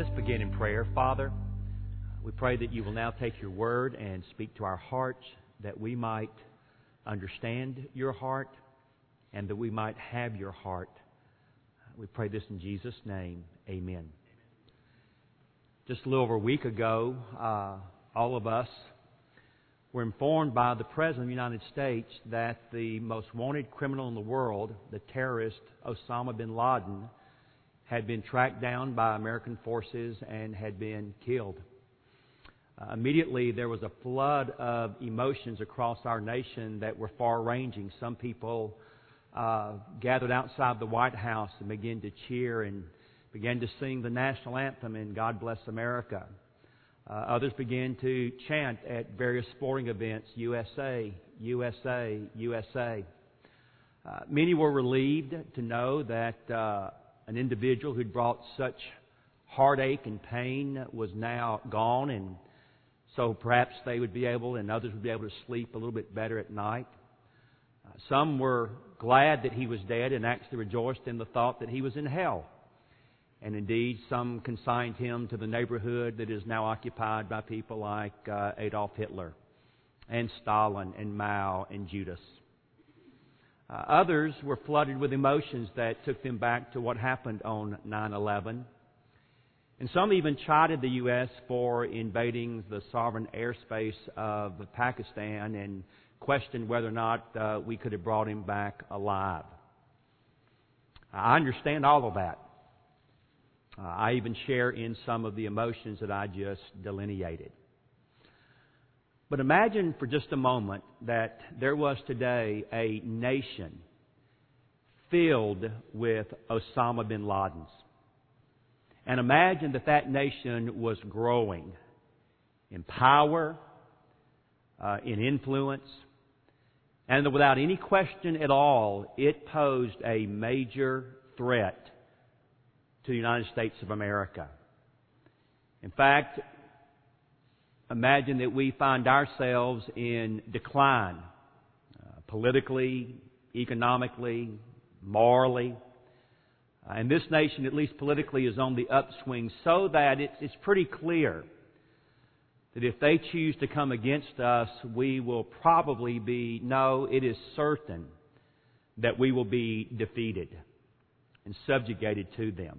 Let's begin in prayer. Father, we pray that you will now take your word and speak to our hearts that we might understand your heart and that we might have your heart. We pray this in Jesus' name. Amen. Just a little over a week ago, uh, all of us were informed by the President of the United States that the most wanted criminal in the world, the terrorist Osama bin Laden, had been tracked down by American forces and had been killed. Uh, immediately, there was a flood of emotions across our nation that were far ranging. Some people uh, gathered outside the White House and began to cheer and began to sing the national anthem and God Bless America. Uh, others began to chant at various sporting events USA, USA, USA. Uh, many were relieved to know that uh, an individual who'd brought such heartache and pain was now gone, and so perhaps they would be able, and others would be able to sleep a little bit better at night. Uh, some were glad that he was dead and actually rejoiced in the thought that he was in hell. And indeed, some consigned him to the neighborhood that is now occupied by people like uh, Adolf Hitler and Stalin and Mao and Judas. Uh, others were flooded with emotions that took them back to what happened on 9 11. And some even chided the U.S. for invading the sovereign airspace of Pakistan and questioned whether or not uh, we could have brought him back alive. I understand all of that. Uh, I even share in some of the emotions that I just delineated. But imagine for just a moment that there was today a nation filled with Osama bin Ladens. And imagine that that nation was growing in power, uh, in influence, and that without any question at all, it posed a major threat to the United States of America. In fact, imagine that we find ourselves in decline uh, politically, economically, morally. Uh, and this nation, at least politically, is on the upswing so that it's, it's pretty clear that if they choose to come against us, we will probably be, no, it is certain that we will be defeated and subjugated to them.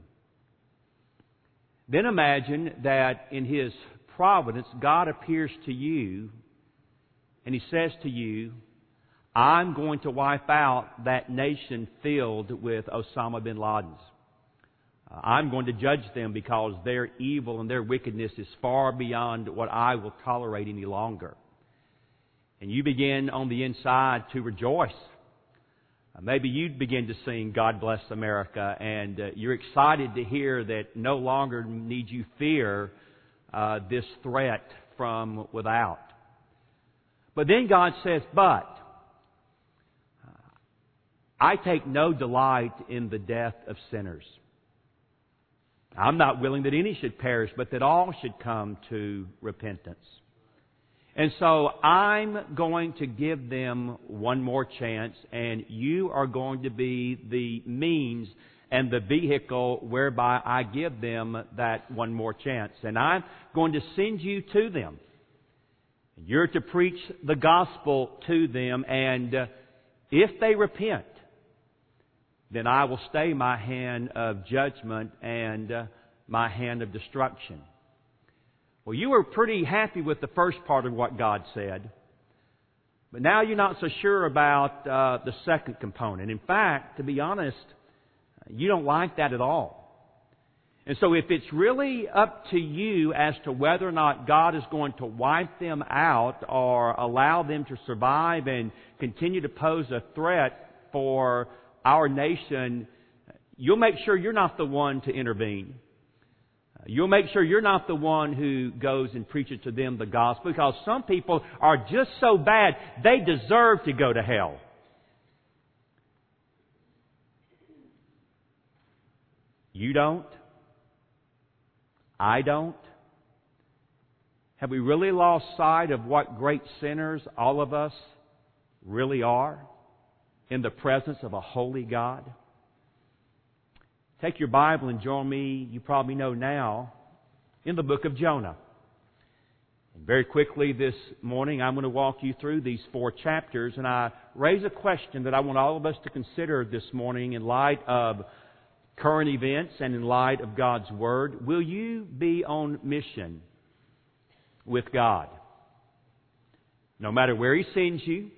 Then imagine that in His providence, God appears to you and He says to you, I'm going to wipe out that nation filled with Osama bin Ladens. I'm going to judge them because their evil and their wickedness is far beyond what I will tolerate any longer. And you begin on the inside to rejoice. Uh, maybe you'd begin to sing God Bless America and uh, you're excited to hear that no longer need you fear uh, this threat from without. But then God says, but uh, I take no delight in the death of sinners. I'm not willing that any should perish, but that all should come to repentance. And so I'm going to give them one more chance, and you are going to be the means and the vehicle whereby I give them that one more chance. And I'm going to send you to them. You're to preach the gospel to them, and uh, if they repent, then I will stay my hand of judgment and uh, my hand of destruction. Well, you were pretty happy with the first part of what God said, but now you're not so sure about uh, the second component. In fact, to be honest, you don't like that at all. And so if it's really up to you as to whether or not God is going to wipe them out or allow them to survive and continue to pose a threat for our nation, you'll make sure you're not the one to intervene. You'll make sure you're not the one who goes and preaches to them the gospel because some people are just so bad they deserve to go to hell. You don't. I don't. Have we really lost sight of what great sinners all of us really are in the presence of a holy God? Take your Bible and join me, you probably know now, in the book of Jonah. And very quickly this morning, I'm going to walk you through these four chapters, and I raise a question that I want all of us to consider this morning in light of current events and in light of God's Word. Will you be on mission with God? No matter where He sends you,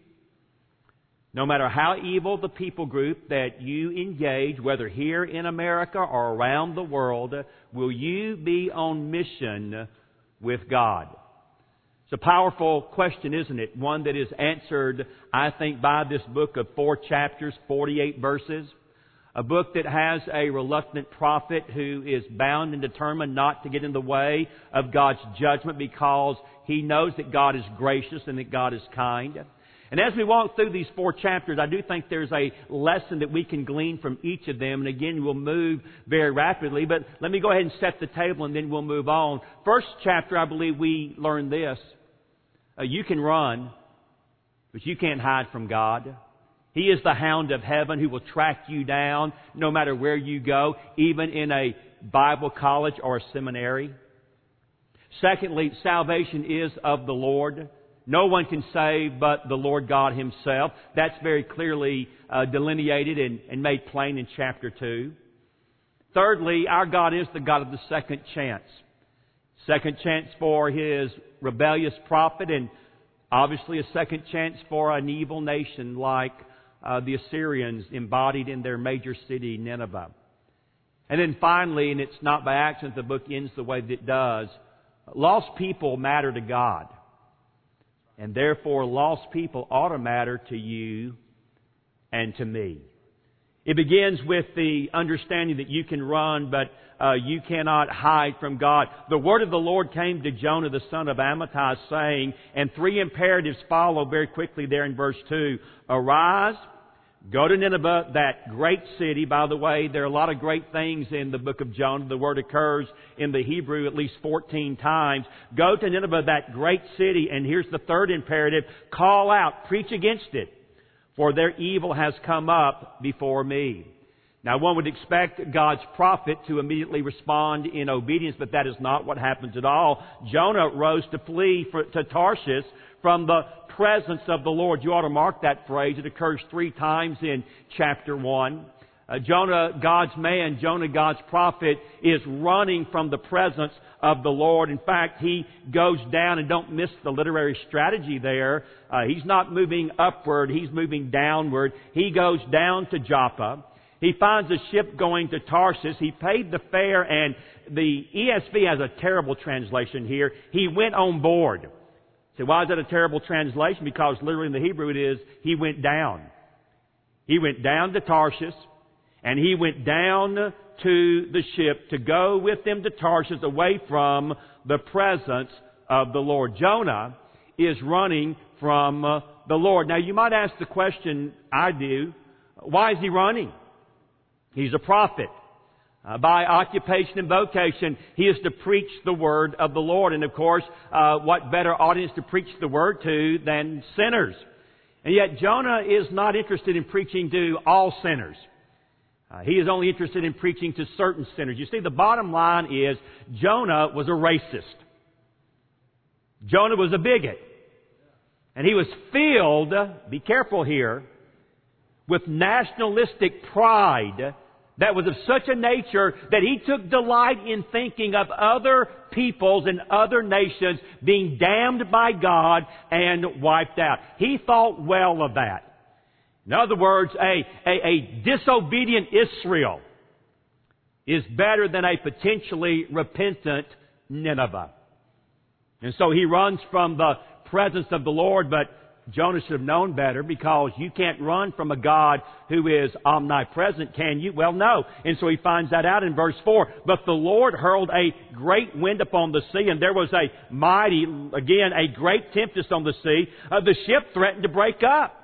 no matter how evil the people group that you engage, whether here in America or around the world, will you be on mission with God? It's a powerful question, isn't it? One that is answered, I think, by this book of four chapters, 48 verses. A book that has a reluctant prophet who is bound and determined not to get in the way of God's judgment because he knows that God is gracious and that God is kind. And as we walk through these four chapters, I do think there's a lesson that we can glean from each of them. And again, we'll move very rapidly. But let me go ahead and set the table and then we'll move on. First chapter, I believe we learn this. Uh, you can run, but you can't hide from God. He is the hound of heaven who will track you down no matter where you go, even in a Bible college or a seminary. Secondly, salvation is of the Lord. No one can save but the Lord God Himself. That's very clearly uh, delineated and, and made plain in chapter 2. Thirdly, our God is the God of the second chance. Second chance for His rebellious prophet and obviously a second chance for an evil nation like uh, the Assyrians embodied in their major city, Nineveh. And then finally, and it's not by accident the book ends the way that it does, lost people matter to God. And therefore, lost people ought to matter to you and to me. It begins with the understanding that you can run, but uh, you cannot hide from God. The word of the Lord came to Jonah, the son of Amittai, saying, and three imperatives follow very quickly there in verse 2. Arise, Go to Nineveh, that great city. By the way, there are a lot of great things in the book of Jonah. The word occurs in the Hebrew at least 14 times. Go to Nineveh, that great city, and here's the third imperative. Call out, preach against it, for their evil has come up before me. Now one would expect God's prophet to immediately respond in obedience, but that is not what happens at all. Jonah rose to flee for, to Tarshish from the presence of the Lord. You ought to mark that phrase. It occurs three times in chapter 1. Uh, Jonah, God's man, Jonah, God's prophet, is running from the presence of the Lord. In fact, he goes down, and don't miss the literary strategy there. Uh, he's not moving upward, he's moving downward. He goes down to Joppa. He finds a ship going to Tarsus. He paid the fare, and the ESV has a terrible translation here. He went on board. So why is that a terrible translation? Because literally in the Hebrew it is, he went down. He went down to Tarshish, and he went down to the ship to go with them to Tarshish away from the presence of the Lord. Jonah is running from uh, the Lord. Now you might ask the question, I do, why is he running? He's a prophet. Uh, by occupation and vocation, he is to preach the word of the Lord. And of course, uh, what better audience to preach the word to than sinners? And yet Jonah is not interested in preaching to all sinners. Uh, he is only interested in preaching to certain sinners. You see, the bottom line is Jonah was a racist. Jonah was a bigot. And he was filled, be careful here, with nationalistic pride that was of such a nature that he took delight in thinking of other peoples and other nations being damned by God and wiped out. He thought well of that. In other words, a, a, a disobedient Israel is better than a potentially repentant Nineveh. And so he runs from the presence of the Lord, but Jonah should have known better because you can't run from a God who is omnipresent, can you? Well, no. And so he finds that out in verse 4. But the Lord hurled a great wind upon the sea, and there was a mighty, again, a great tempest on the sea. Uh, the ship threatened to break up.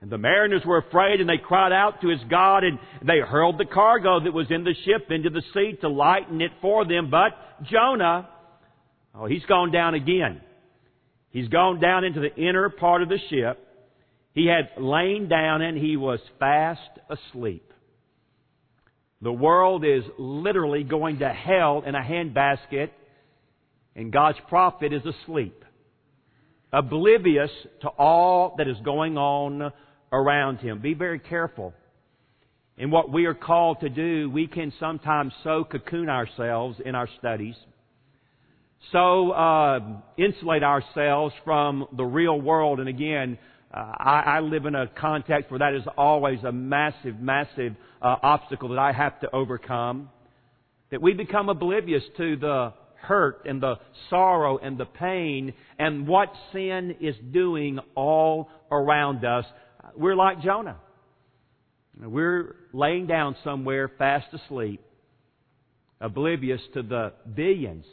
And the mariners were afraid, and they cried out to his God, and they hurled the cargo that was in the ship into the sea to lighten it for them. But Jonah, oh, he's gone down again. He's gone down into the inner part of the ship. He had lain down and he was fast asleep. The world is literally going to hell in a handbasket, and God's prophet is asleep, oblivious to all that is going on around him. Be very careful. In what we are called to do, we can sometimes so cocoon ourselves in our studies so uh, insulate ourselves from the real world. And again, uh, I, I, live in a context where that is always a massive, massive uh, obstacle that I have to overcome. That we become oblivious to the hurt and the sorrow and the pain and what sin is doing all around us. We're like Jonah. We're laying down somewhere fast asleep, oblivious to the billions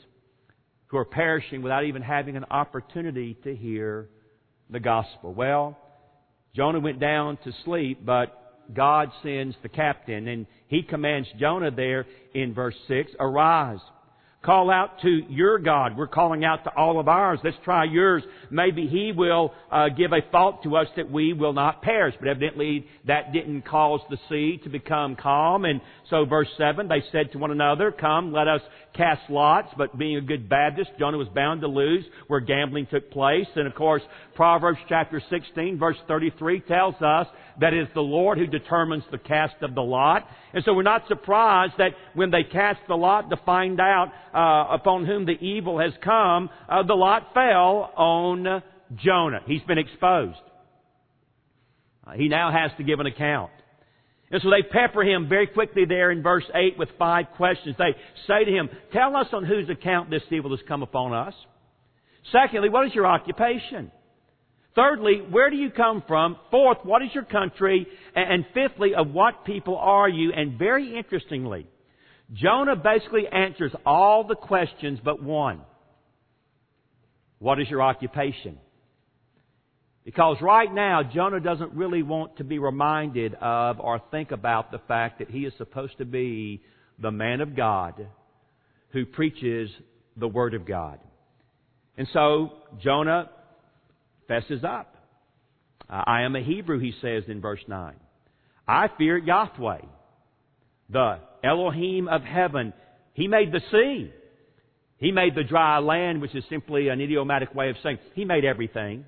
who are perishing without even having an opportunity to hear the gospel. Well, Jonah went down to sleep, but God sends the captain, and he commands Jonah there in verse 6 Arise Call out to your God. We're calling out to all of ours. Let's try yours. Maybe He will uh, give a thought to us that we will not perish. But evidently that didn't cause the sea to become calm. And so verse 7, they said to one another, Come, let us cast lots. But being a good Baptist, Jonah was bound to lose where gambling took place. And of course, Proverbs chapter 16 verse 33 tells us that it is the Lord who determines the cast of the lot. And so we're not surprised that when they cast the lot to find out uh, upon whom the evil has come, uh, the lot fell on Jonah. He's been exposed. Uh, he now has to give an account. And so they pepper him very quickly there in verse 8 with five questions. They say to him, Tell us on whose account this evil has come upon us. Secondly, what is your occupation? Thirdly, where do you come from? Fourth, what is your country? And fifthly, of what people are you? And very interestingly, Jonah basically answers all the questions but one. What is your occupation? Because right now, Jonah doesn't really want to be reminded of or think about the fact that he is supposed to be the man of God who preaches the Word of God. And so, Jonah fesses up. Uh, I am a Hebrew, he says in verse 9. I fear Yahweh, the Elohim of heaven. He made the sea. He made the dry land, which is simply an idiomatic way of saying He made everything.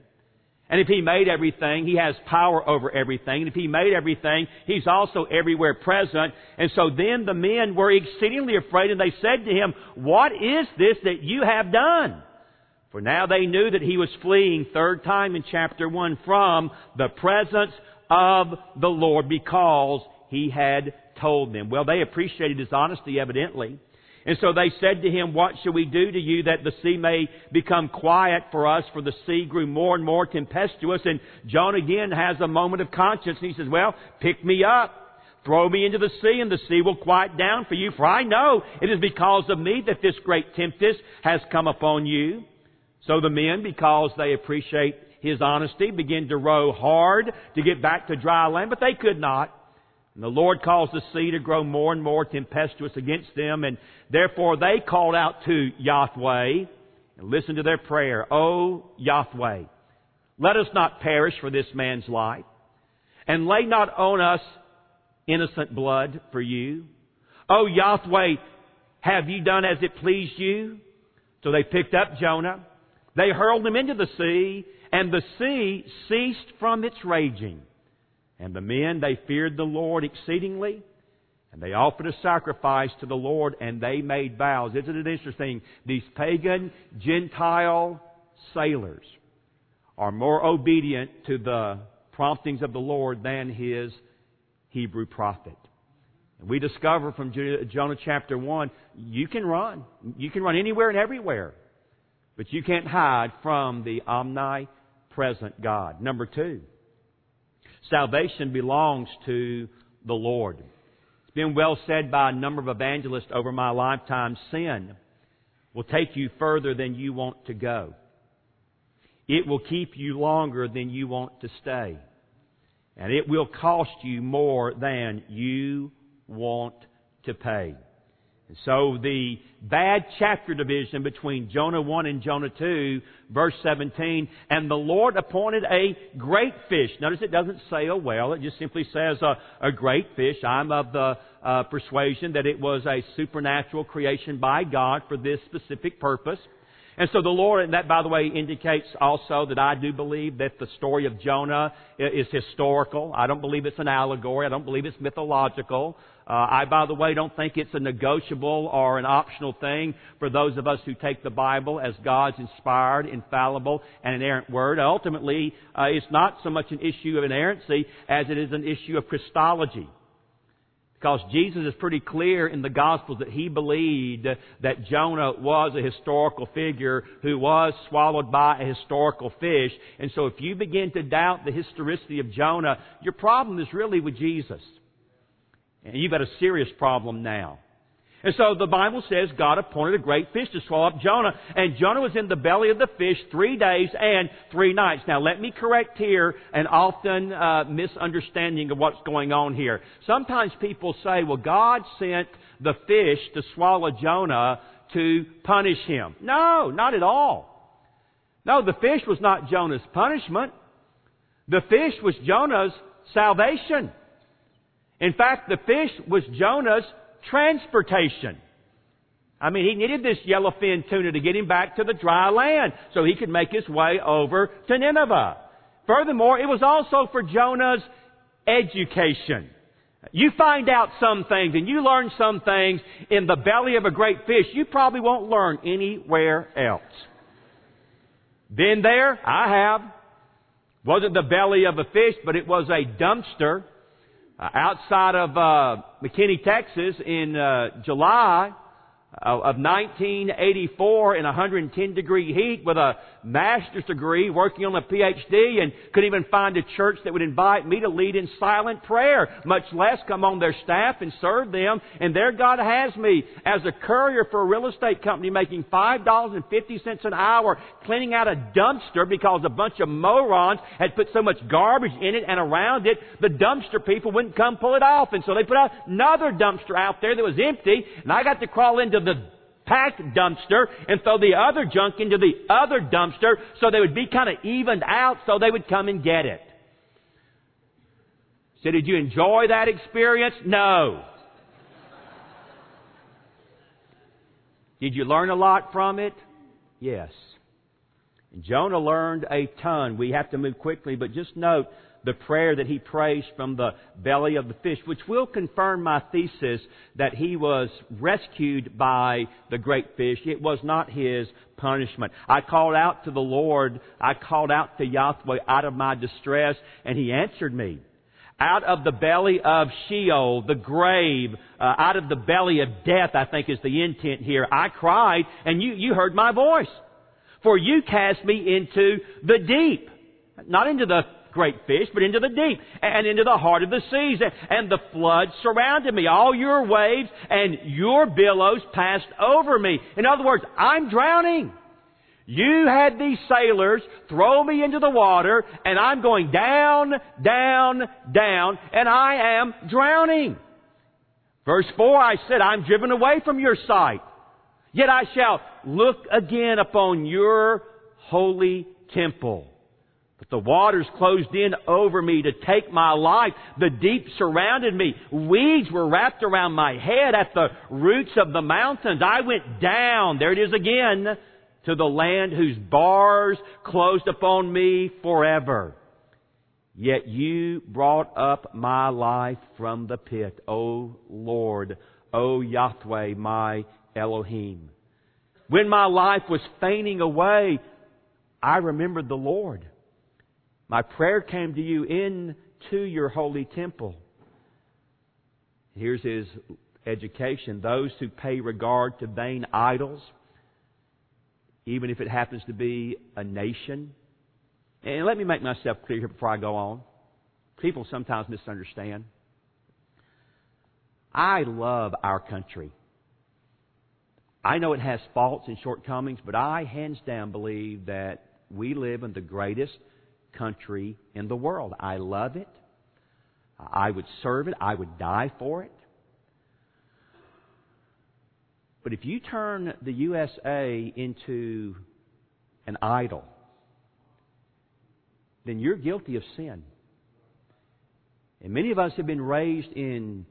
And if He made everything, He has power over everything. And if He made everything, He's also everywhere present. And so then the men were exceedingly afraid and they said to Him, What is this that you have done? For now they knew that he was fleeing, third time in chapter 1, from the presence of the Lord because he had told them. Well, they appreciated his honesty, evidently. And so they said to him, What shall we do to you that the sea may become quiet for us? For the sea grew more and more tempestuous. And John again has a moment of conscience. And he says, Well, pick me up. Throw me into the sea, and the sea will quiet down for you. For I know it is because of me that this great tempest has come upon you. So the men, because they appreciate his honesty, begin to row hard to get back to dry land, but they could not. And the Lord caused the sea to grow more and more tempestuous against them, and therefore they called out to Yahweh and listened to their prayer. O Yahweh, let us not perish for this man's life, and lay not on us innocent blood for you. O Yahweh, have you done as it pleased you? So they picked up Jonah they hurled them into the sea, and the sea ceased from its raging. And the men, they feared the Lord exceedingly, and they offered a sacrifice to the Lord, and they made vows. Isn't it interesting? These pagan, Gentile sailors are more obedient to the promptings of the Lord than his Hebrew prophet. And we discover from Jonah chapter 1, you can run. You can run anywhere and everywhere. But you can't hide from the omnipresent God. Number two, salvation belongs to the Lord. It's been well said by a number of evangelists over my lifetime sin will take you further than you want to go. It will keep you longer than you want to stay. And it will cost you more than you want to pay. So the bad chapter division between Jonah 1 and Jonah 2, verse 17, and the Lord appointed a great fish. Notice it doesn't say a whale, it just simply says a, a great fish. I'm of the uh, persuasion that it was a supernatural creation by God for this specific purpose. And so the Lord, and that by the way indicates also that I do believe that the story of Jonah is historical. I don't believe it's an allegory. I don't believe it's mythological. Uh, I, by the way, don't think it's a negotiable or an optional thing for those of us who take the Bible as God's inspired, infallible, and inerrant word. Ultimately, uh, it's not so much an issue of inerrancy as it is an issue of Christology. Because Jesus is pretty clear in the Gospels that he believed that Jonah was a historical figure who was swallowed by a historical fish. And so if you begin to doubt the historicity of Jonah, your problem is really with Jesus. And you've got a serious problem now. And so the Bible says God appointed a great fish to swallow up Jonah, and Jonah was in the belly of the fish three days and three nights. Now let me correct here an often uh, misunderstanding of what's going on here. Sometimes people say, well, God sent the fish to swallow Jonah to punish him. No, not at all. No, the fish was not Jonah's punishment. The fish was Jonah's salvation. In fact, the fish was Jonah's transportation. I mean, he needed this yellowfin tuna to get him back to the dry land so he could make his way over to Nineveh. Furthermore, it was also for Jonah's education. You find out some things and you learn some things in the belly of a great fish you probably won't learn anywhere else. Been there? I have. Wasn't the belly of a fish, but it was a dumpster outside of uh, McKinney, Texas, in uh, July of 1984 in 110 degree heat with a master's degree working on a PhD and couldn't even find a church that would invite me to lead in silent prayer, much less come on their staff and serve them. And there God has me as a courier for a real estate company making $5.50 an hour cleaning out a dumpster because a bunch of morons had put so much garbage in it and around it, the dumpster people wouldn't come pull it off. And so they put another dumpster out there that was empty and I got to crawl into the packed dumpster and throw the other junk into the other dumpster so they would be kind of evened out so they would come and get it. So did you enjoy that experience? No. Did you learn a lot from it? Yes. And Jonah learned a ton. We have to move quickly, but just note the prayer that he prays from the belly of the fish, which will confirm my thesis that he was rescued by the great fish. It was not his punishment. I called out to the Lord, I called out to Yahweh out of my distress, and he answered me. Out of the belly of Sheol, the grave, uh, out of the belly of death, I think is the intent here. I cried, and you, you heard my voice. For you cast me into the deep. Not into the great fish, but into the deep and into the heart of the seas. And the flood surrounded me. All your waves and your billows passed over me. In other words, I'm drowning. You had these sailors throw me into the water and I'm going down, down, down, and I am drowning. Verse 4, I said, I'm driven away from your sight. Yet I shall look again upon your holy temple. But the waters closed in over me to take my life. The deep surrounded me. Weeds were wrapped around my head at the roots of the mountains. I went down, there it is again, to the land whose bars closed upon me forever. Yet you brought up my life from the pit, O Lord, O Yahweh, my Elohim. When my life was fainting away, I remembered the Lord. My prayer came to you into your holy temple. Here's his education. Those who pay regard to vain idols, even if it happens to be a nation, And let me make myself clear here before I go on. People sometimes misunderstand. I love our country. I know it has faults and shortcomings, but I hands down believe that we live in the greatest country in the world. I love it. I would serve it. I would die for it. But if you turn the USA into an idol, then you're guilty of sin. And many of us have been raised in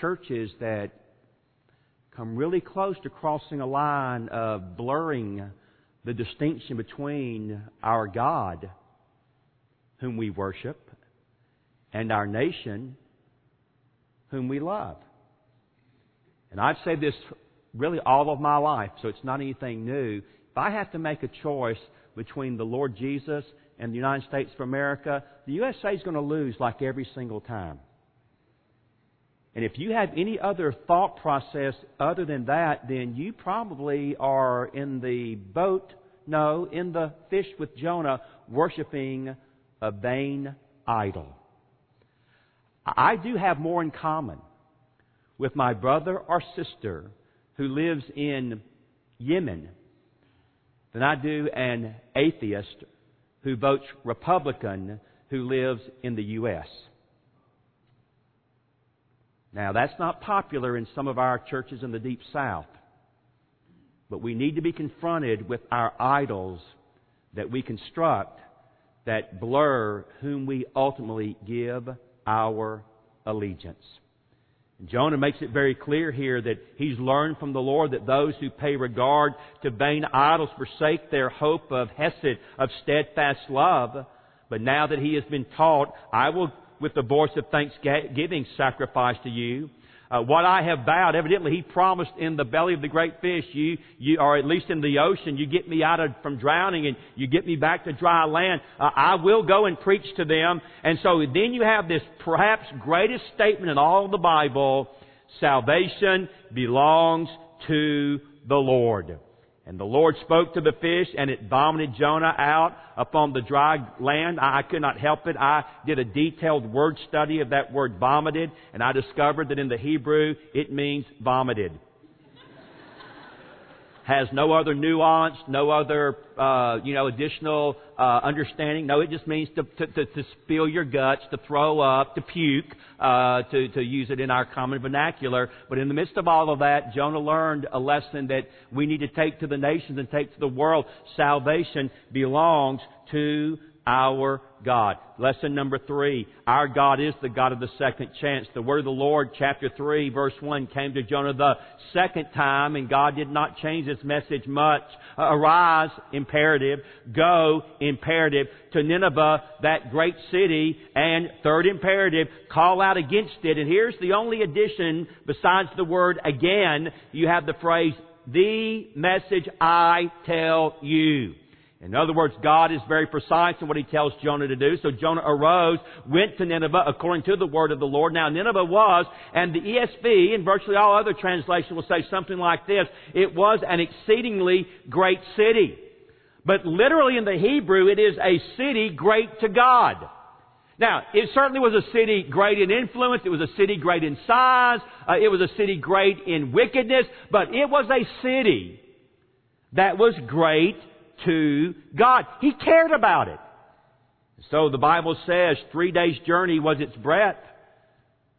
churches that come really close to crossing a line of blurring the distinction between our God, whom we worship, and our nation, whom we love. And I've said this really all of my life, so it's not anything new. If I have to make a choice between the Lord Jesus and the United States of America, the USA is going to lose like every single time. And if you have any other thought process other than that, then you probably are in the boat, no, in the fish with Jonah, worshiping a vain idol. I do have more in common with my brother or sister who lives in Yemen than I do an atheist who votes Republican who lives in the U.S. Now, that's not popular in some of our churches in the Deep South, but we need to be confronted with our idols that we construct that blur whom we ultimately give our allegiance. Jonah makes it very clear here that he's learned from the Lord that those who pay regard to vain idols forsake their hope of hesed, of steadfast love. But now that he has been taught, I will, with the voice of thanksgiving, sacrifice to you. Uh, what I have vowed, evidently he promised in the belly of the great fish, you, you, or at least in the ocean, you get me out of, from drowning and you get me back to dry land. Uh, I will go and preach to them. And so then you have this perhaps greatest statement in all the Bible, salvation belongs to the Lord. And the Lord spoke to the fish, and it vomited Jonah out upon the dry land. I could not help it. I did a detailed word study of that word vomited, and I discovered that in the Hebrew it means vomited has no other nuance, no other, uh, you know, additional uh, understanding. No, it just means to, to, to, to, spill your guts, to throw up, to puke, uh, to, to use it in our common vernacular. But in the midst of all of that, Jonah learned a lesson that we need to take to the nations and take to the world. Salvation belongs to our God. Lesson number three. Our God is the God of the second chance. The word of the Lord, chapter 3, verse 1, came to Jonah the second time, and God did not change his message much. Uh, arise, imperative. Go, imperative. To Nineveh, that great city, and third imperative, call out against it. And here's the only addition besides the word again. You have the phrase, the message I tell you. In other words, God is very precise in what He tells Jonah to do. So Jonah arose, went to Nineveh according to the word of the Lord. Now Nineveh was, and the ESV and virtually all other translations will say something like this, it was an exceedingly great city. But literally in the Hebrew, it is a city great to God. Now, it certainly was a city great in influence. It was a city great in size. Uh, it was a city great in wickedness. But it was a city that was great to God. He cared about it. So the Bible says three days' journey was its breadth.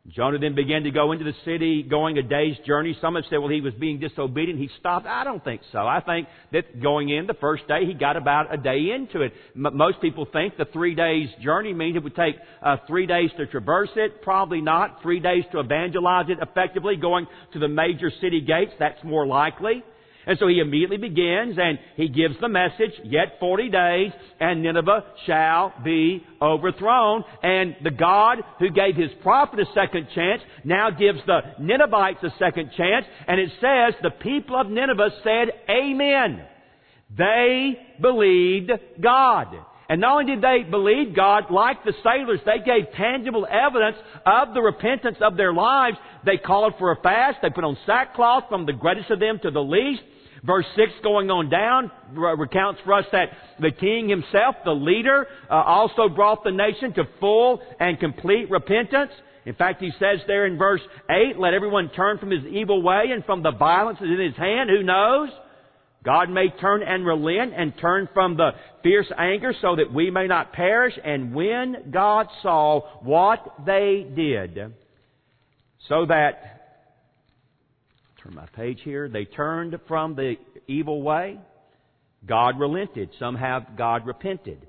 Jonah then began to go into the city, going a day's journey. Some have said, well, he was being disobedient. He stopped. I don't think so. I think that going in the first day, he got about a day into it. M- most people think the three days journey means it would take uh, three days to traverse it. Probably not. Three days to evangelize it effectively, going to the major city gates. That's more likely. And so he immediately begins and he gives the message, yet 40 days and Nineveh shall be overthrown. And the God who gave his prophet a second chance now gives the Ninevites a second chance. And it says the people of Nineveh said, Amen. They believed God. And not only did they believe God, like the sailors, they gave tangible evidence of the repentance of their lives. They called for a fast. They put on sackcloth from the greatest of them to the least. Verse 6 going on down recounts for us that the king himself, the leader, uh, also brought the nation to full and complete repentance. In fact, he says there in verse 8, let everyone turn from his evil way and from the violence that is in his hand. Who knows? God may turn and relent and turn from the fierce anger so that we may not perish. And when God saw what they did, so that, turn my page here, they turned from the evil way, God relented. Some have God repented.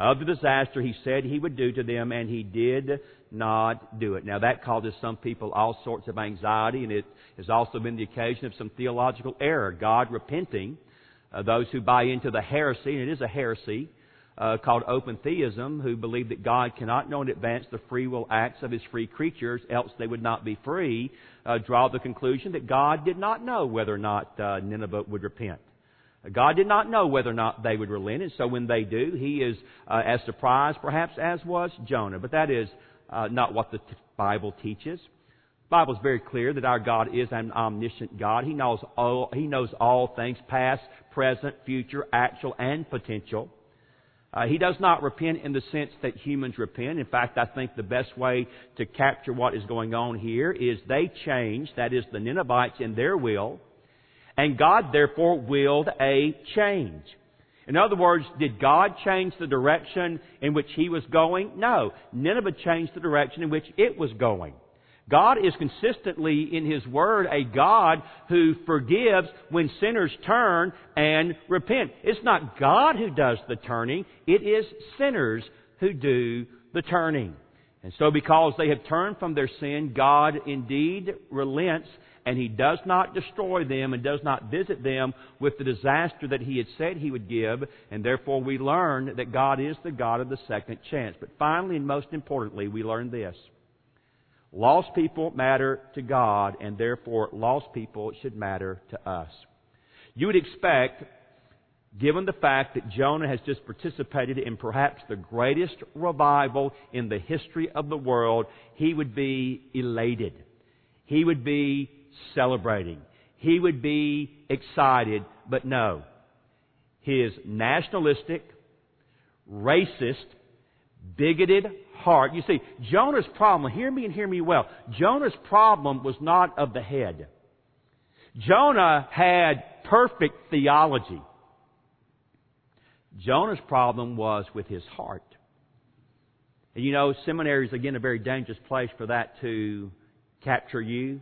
Of the disaster he said he would do to them, and he did not do it. Now that causes some people all sorts of anxiety, and it has also been the occasion of some theological error. God repenting, uh, those who buy into the heresy, and it is a heresy, uh, called open theism, who believe that God cannot know in advance the free will acts of His free creatures, else they would not be free, uh, draw the conclusion that God did not know whether or not uh, Nineveh would repent. God did not know whether or not they would relent, and so when they do, He is uh, as surprised, perhaps, as was Jonah. But that is uh, not what the t- Bible teaches. The Bible is very clear that our God is an omniscient God. He knows all, He knows all things, past, present, future, actual, and potential. Uh, he does not repent in the sense that humans repent. In fact, I think the best way to capture what is going on here is they changed, that is, the Ninevites in their will, and God therefore willed a change. In other words, did God change the direction in which he was going? No. Nineveh changed the direction in which it was going. God is consistently in His Word a God who forgives when sinners turn and repent. It's not God who does the turning, it is sinners who do the turning. And so because they have turned from their sin, God indeed relents and he does not destroy them and does not visit them with the disaster that he had said he would give, and therefore we learn that God is the God of the second chance. But finally and most importantly, we learn this. Lost people matter to God, and therefore lost people should matter to us. You would expect, given the fact that Jonah has just participated in perhaps the greatest revival in the history of the world, he would be elated. He would be celebrating. He would be excited, but no. His nationalistic, racist, bigoted heart. You see, Jonah's problem, hear me and hear me well. Jonah's problem was not of the head. Jonah had perfect theology. Jonah's problem was with his heart. And you know, seminary is again a very dangerous place for that to capture you.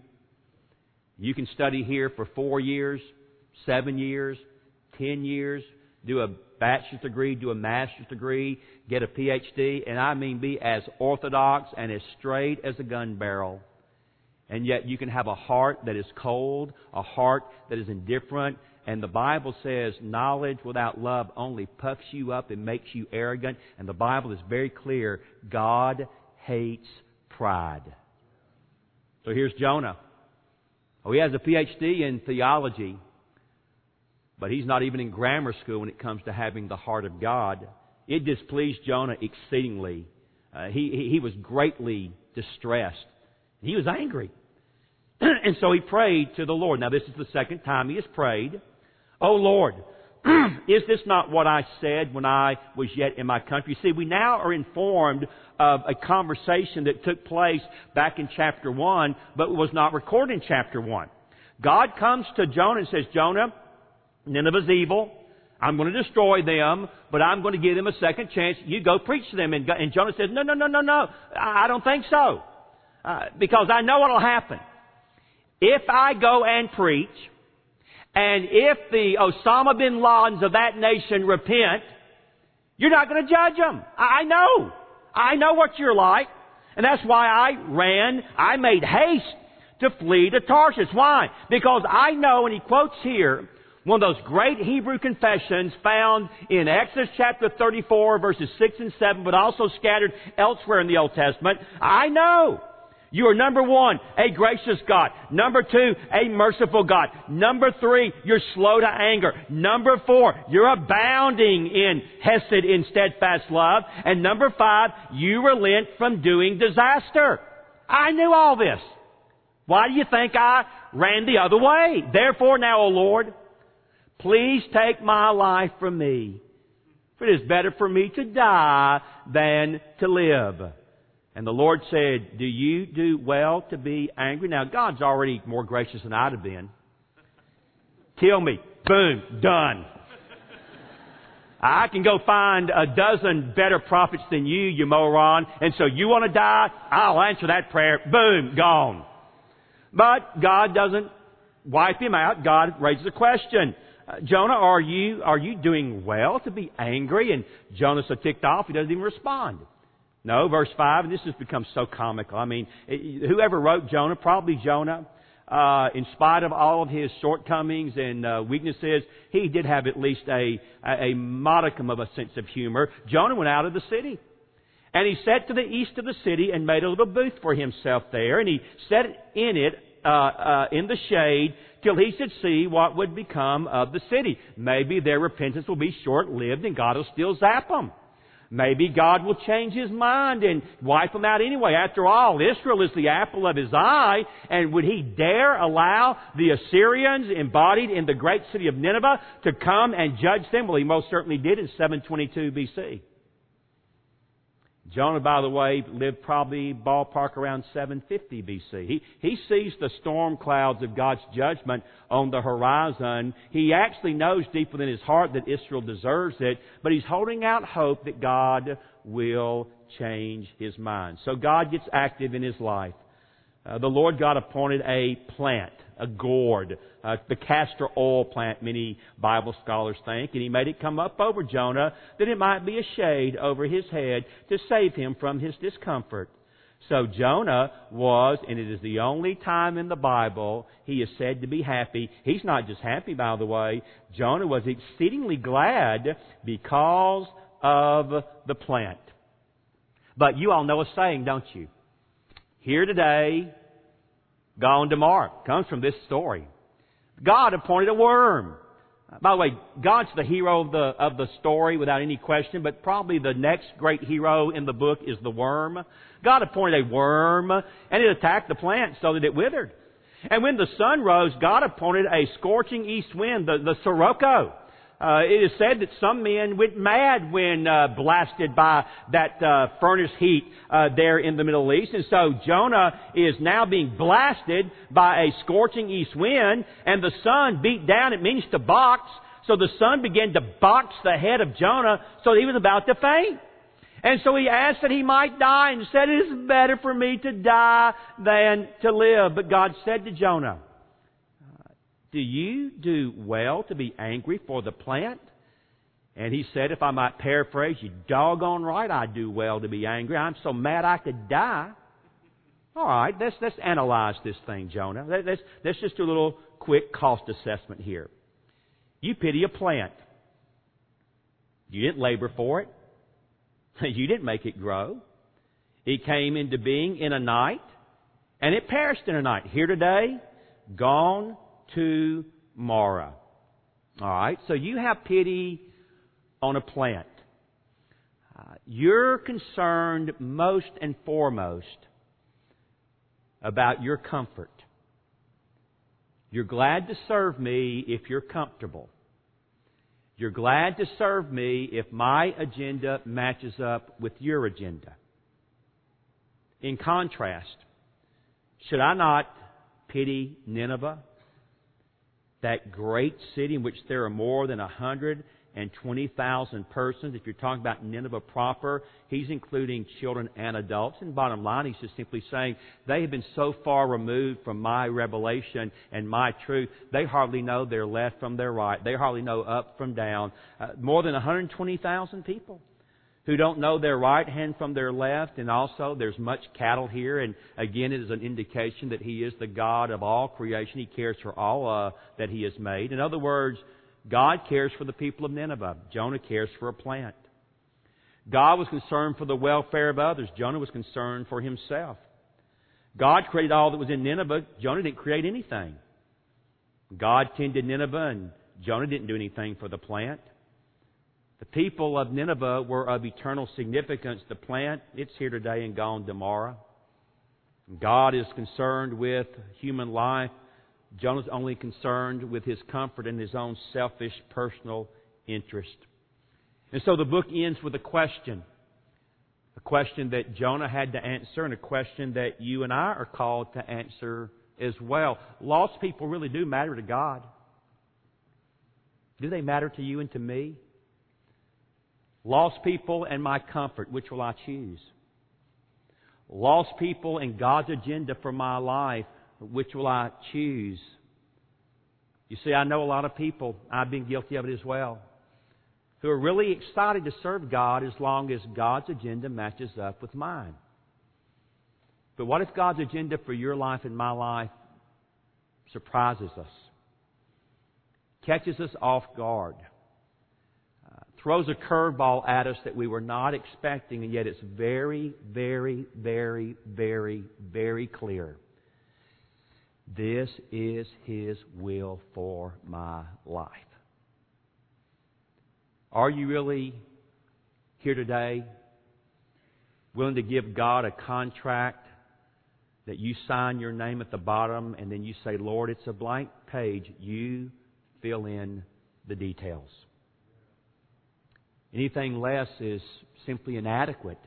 You can study here for four years, seven years, ten years, do a bachelor's degree, do a master's degree, get a PhD, and I mean be as orthodox and as straight as a gun barrel. And yet you can have a heart that is cold, a heart that is indifferent, and the Bible says knowledge without love only puffs you up and makes you arrogant. And the Bible is very clear God hates pride. So here's Jonah. Oh, he has a PhD in theology, but he's not even in grammar school when it comes to having the heart of God. It displeased Jonah exceedingly. Uh, he, he was greatly distressed. He was angry. and so he prayed to the Lord. Now, this is the second time he has prayed. Oh, Lord, is this not what I said when I was yet in my country? See, we now are informed of a conversation that took place back in chapter 1, but was not recorded in chapter 1. God comes to Jonah and says, Jonah, Nineveh's evil. I'm going to destroy them, but I'm going to give them a second chance. You go preach to them. And, Jonah says, no, no, no, no, no. I don't think so. Uh, because I know what will happen. If I go and preach, and if the Osama bin Ladens of that nation repent, you're not going to judge them. I know. I know what you're like. And that's why I ran, I made haste to flee to Tarshish. Why? Because I know, and he quotes here, one of those great Hebrew confessions found in Exodus chapter 34 verses 6 and 7, but also scattered elsewhere in the Old Testament. I know you are number one, a gracious God. Number two, a merciful God. Number three, you're slow to anger. Number four, you're abounding in hesed, in steadfast love. And number five, you relent from doing disaster. I knew all this. Why do you think I ran the other way? Therefore now, O Lord, Please take my life from me. For it is better for me to die than to live. And the Lord said, Do you do well to be angry? Now, God's already more gracious than I'd have been. Kill me. Boom. Done. I can go find a dozen better prophets than you, you moron. And so you want to die? I'll answer that prayer. Boom. Gone. But God doesn't wipe him out. God raises a question. Jonah, are you, are you doing well to be angry? And Jonah's so ticked off, he doesn't even respond. No, verse 5, and this has become so comical. I mean, whoever wrote Jonah, probably Jonah, uh, in spite of all of his shortcomings and uh, weaknesses, he did have at least a, a modicum of a sense of humor. Jonah went out of the city. And he sat to the east of the city and made a little booth for himself there. And he sat in it, uh, uh, in the shade, till he should see what would become of the city. Maybe their repentance will be short lived and God will still zap them. Maybe God will change his mind and wipe them out anyway. After all, Israel is the apple of his eye, and would he dare allow the Assyrians embodied in the great city of Nineveh to come and judge them? Well, he most certainly did in 722 BC. Jonah, by the way, lived probably ballpark around 750 BC. He, he sees the storm clouds of God's judgment on the horizon. He actually knows deep within his heart that Israel deserves it, but he's holding out hope that God will change his mind. So God gets active in his life. Uh, the Lord God appointed a plant, a gourd, uh, the castor oil plant, many Bible scholars think, and he made it come up over Jonah that it might be a shade over his head to save him from his discomfort. So Jonah was, and it is the only time in the Bible he is said to be happy. He's not just happy, by the way. Jonah was exceedingly glad because of the plant. But you all know a saying, don't you? Here today, gone tomorrow. Comes from this story. God appointed a worm. By the way, God's the hero of the, of the story without any question, but probably the next great hero in the book is the worm. God appointed a worm, and it attacked the plant so that it withered. And when the sun rose, God appointed a scorching east wind, the, the sirocco. Uh, it is said that some men went mad when uh, blasted by that uh, furnace heat uh, there in the Middle East. And so Jonah is now being blasted by a scorching east wind, and the sun beat down. It means to box. So the sun began to box the head of Jonah so he was about to faint. And so he asked that he might die and said, It is better for me to die than to live. But God said to Jonah, do you do well to be angry for the plant? And he said, if I might paraphrase, you doggone right I do well to be angry. I'm so mad I could die. All right, let's, let's analyze this thing, Jonah. Let's, let's just do a little quick cost assessment here. You pity a plant. You didn't labor for it. You didn't make it grow. It came into being in a night, and it perished in a night. Here today, gone tomorrow. All right? So you have pity on a plant. Uh, you're concerned most and foremost about your comfort. You're glad to serve me if you're comfortable. You're glad to serve me if my agenda matches up with your agenda. In contrast, should I not pity Nineveh? That great city in which there are more than 120,000 persons. If you're talking about Nineveh proper, he's including children and adults. And bottom line, he's just simply saying they have been so far removed from my revelation and my truth, they hardly know their left from their right. They hardly know up from down. Uh, more than 120,000 people who don't know their right hand from their left, and also there's much cattle here, and again it is an indication that He is the God of all creation. He cares for all uh, that He has made. In other words, God cares for the people of Nineveh. Jonah cares for a plant. God was concerned for the welfare of others. Jonah was concerned for himself. God created all that was in Nineveh. Jonah didn't create anything. God tended Nineveh, and Jonah didn't do anything for the plant. The people of Nineveh were of eternal significance. The plant, it's here today and gone tomorrow. God is concerned with human life Jonah's only concerned with his comfort and his own selfish personal interest. And so the book ends with a question. A question that Jonah had to answer and a question that you and I are called to answer as well. Lost people really do matter to God. Do they matter to you and to me? Lost people and my comfort, which will I choose? Lost people and God's agenda for my life, which will I choose? You see, I know a lot of people, I've been guilty of it as well, who are really excited to serve God as long as God's agenda matches up with mine. But what if God's agenda for your life and my life surprises us, catches us off guard, throws a curveball at us that we were not expecting, and yet it's very, very, very, very, very clear. This is His will for my life. Are you really here today willing to give God a contract that you sign your name at the bottom and then you say, Lord, it's a blank page. You fill in the details. Anything less is simply inadequate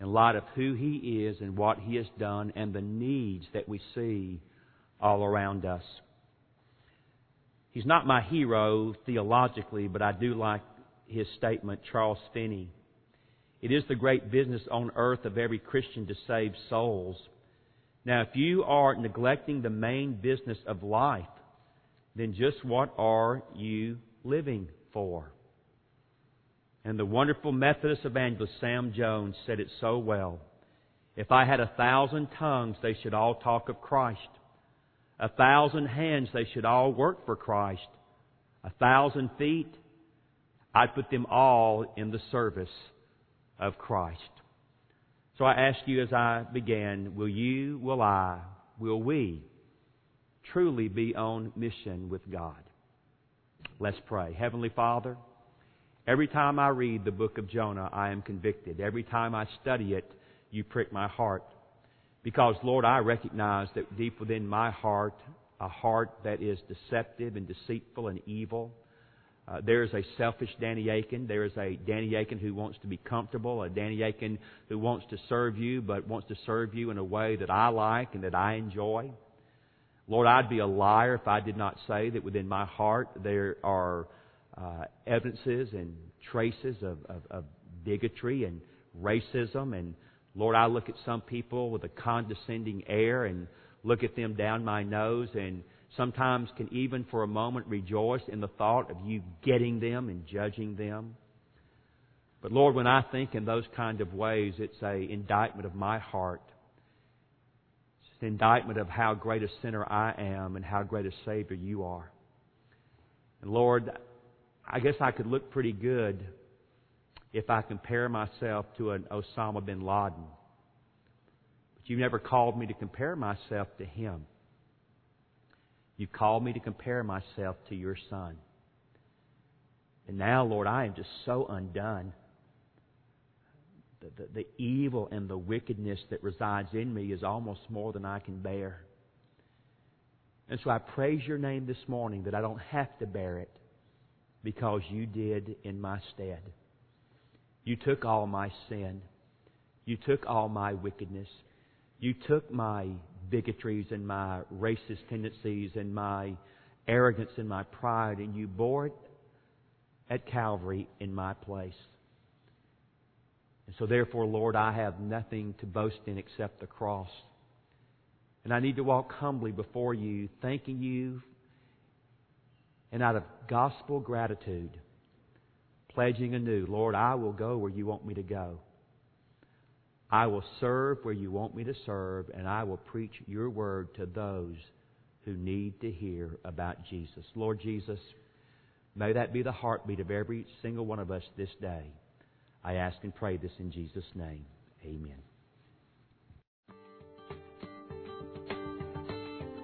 in light of who He is and what He has done and the needs that we see all around us. He's not my hero theologically, but I do like his statement, Charles Finney. It is the great business on earth of every Christian to save souls. Now, if you are neglecting the main business of life, then just what are you living for? And the wonderful Methodist evangelist Sam Jones said it so well. If I had a thousand tongues, they should all talk of Christ. A thousand hands, they should all work for Christ. A thousand feet, I'd put them all in the service of Christ. So I ask you as I began, will you, will I, will we truly be on mission with God? Let's pray. Heavenly Father, every time I read the book of Jonah, I am convicted. Every time I study it, you prick my heart. Because, Lord, I recognize that deep within my heart, a heart that is deceptive and deceitful and evil, uh, there is a selfish Danny Akin. There is a Danny Akin who wants to be comfortable, a Danny Akin who wants to serve you, but wants to serve you in a way that I like and that I enjoy. Lord, I'd be a liar if I did not say that within my heart there are uh, evidences and traces of, of, of bigotry and racism. And Lord, I look at some people with a condescending air and look at them down my nose and sometimes can even for a moment rejoice in the thought of you getting them and judging them. But Lord, when I think in those kind of ways, it's a indictment of my heart. It's an indictment of how great a sinner I am and how great a Savior you are. And Lord, I guess I could look pretty good if I compare myself to an Osama bin Laden. But you've never called me to compare myself to him. You called me to compare myself to your Son. And now, Lord, I am just so undone. The, the, the, evil and the wickedness that resides in me is almost more than I can bear. And so I praise your name this morning that I don't have to bear it because you did in my stead. You took all my sin. You took all my wickedness. You took my bigotries and my racist tendencies and my arrogance and my pride, and you bore it at Calvary in my place. And so, therefore, Lord, I have nothing to boast in except the cross. And I need to walk humbly before you, thanking you, and out of gospel gratitude, pledging anew, Lord, I will go where you want me to go. I will serve where you want me to serve, and I will preach your word to those who need to hear about Jesus. Lord Jesus, may that be the heartbeat of every single one of us this day. I ask and pray this in Jesus' name. Amen.